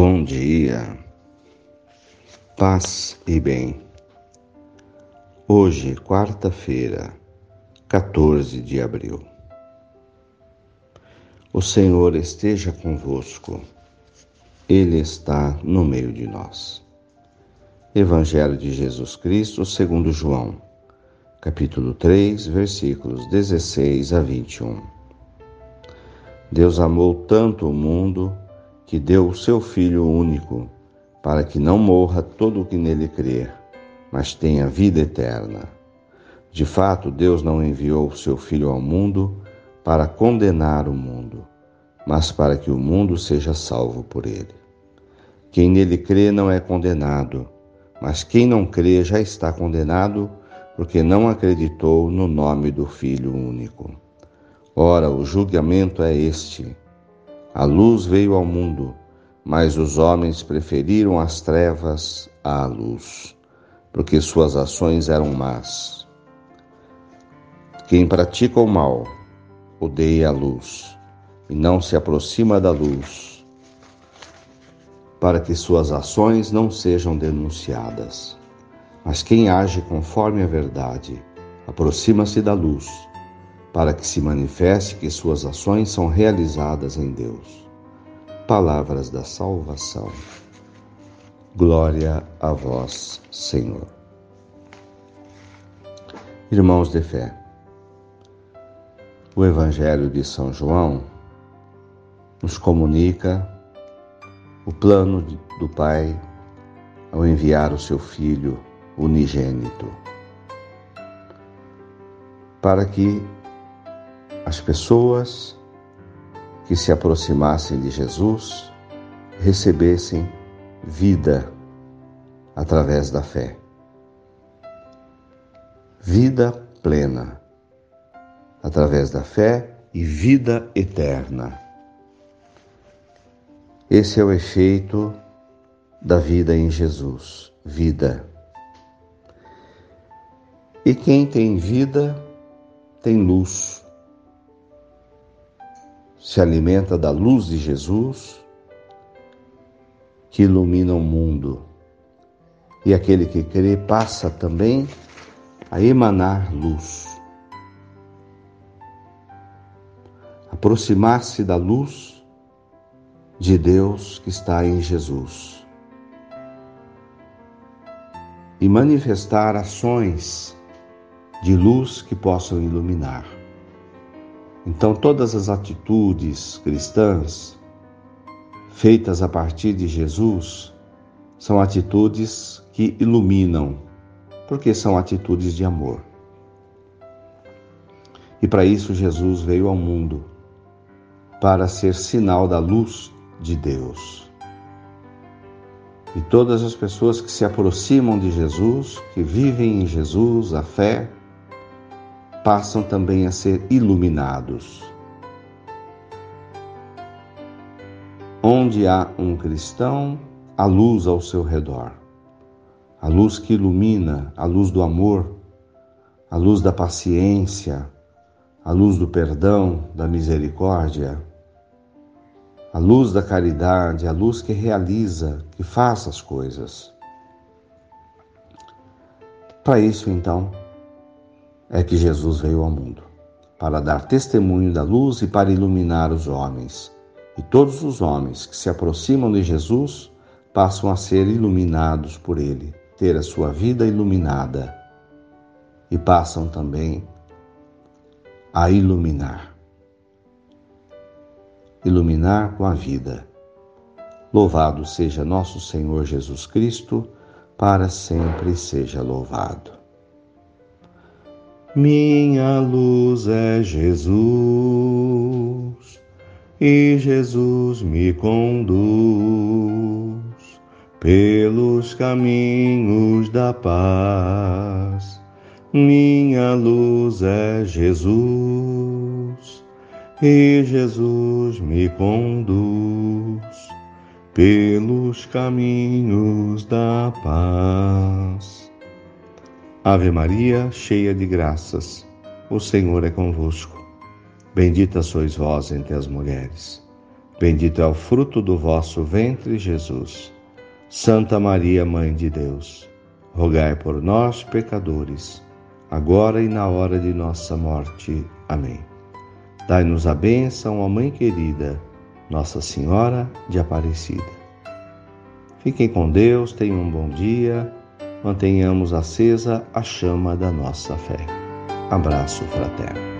Bom dia, paz e bem. Hoje, quarta-feira, 14 de abril. O Senhor esteja convosco, Ele está no meio de nós. Evangelho de Jesus Cristo, segundo João, capítulo 3, versículos 16 a 21. Deus amou tanto o mundo que deu o seu Filho único, para que não morra todo o que nele crer, mas tenha vida eterna. De fato, Deus não enviou o seu Filho ao mundo para condenar o mundo, mas para que o mundo seja salvo por ele. Quem nele crê não é condenado, mas quem não crê já está condenado, porque não acreditou no nome do Filho único. Ora, o julgamento é este a luz veio ao mundo, mas os homens preferiram as trevas à luz, porque suas ações eram más. Quem pratica o mal odeia a luz e não se aproxima da luz, para que suas ações não sejam denunciadas. Mas quem age conforme a verdade aproxima-se da luz para que se manifeste que suas ações são realizadas em Deus. Palavras da salvação. Glória a vós, Senhor. Irmãos de fé, o Evangelho de São João nos comunica o plano do Pai ao enviar o seu Filho unigênito, para que as pessoas que se aproximassem de Jesus recebessem vida através da fé. Vida plena através da fé e vida eterna. Esse é o efeito da vida em Jesus, vida. E quem tem vida tem luz se alimenta da luz de Jesus, que ilumina o mundo. E aquele que crê passa também a emanar luz. Aproximar-se da luz de Deus que está em Jesus. E manifestar ações de luz que possam iluminar. Então, todas as atitudes cristãs feitas a partir de Jesus são atitudes que iluminam, porque são atitudes de amor. E para isso Jesus veio ao mundo, para ser sinal da luz de Deus. E todas as pessoas que se aproximam de Jesus, que vivem em Jesus a fé, passam também a ser iluminados. Onde há um cristão, a luz ao seu redor. A luz que ilumina, a luz do amor, a luz da paciência, a luz do perdão, da misericórdia, a luz da caridade, a luz que realiza, que faz as coisas. Para isso, então, é que Jesus veio ao mundo para dar testemunho da luz e para iluminar os homens. E todos os homens que se aproximam de Jesus passam a ser iluminados por ele, ter a sua vida iluminada e passam também a iluminar. Iluminar com a vida. Louvado seja nosso Senhor Jesus Cristo, para sempre seja louvado. Minha luz é Jesus, e Jesus me conduz pelos caminhos da paz. Minha luz é Jesus, e Jesus me conduz pelos caminhos da paz. Ave Maria, cheia de graças, o Senhor é convosco. Bendita sois vós entre as mulheres. Bendito é o fruto do vosso ventre, Jesus. Santa Maria, Mãe de Deus, rogai por nós, pecadores, agora e na hora de nossa morte. Amém. Dai-nos a bênção, ó Mãe querida, Nossa Senhora de Aparecida. Fiquem com Deus, tenham um bom dia, mantenhamos acesa a chama da nossa fé. Abraço fraterno.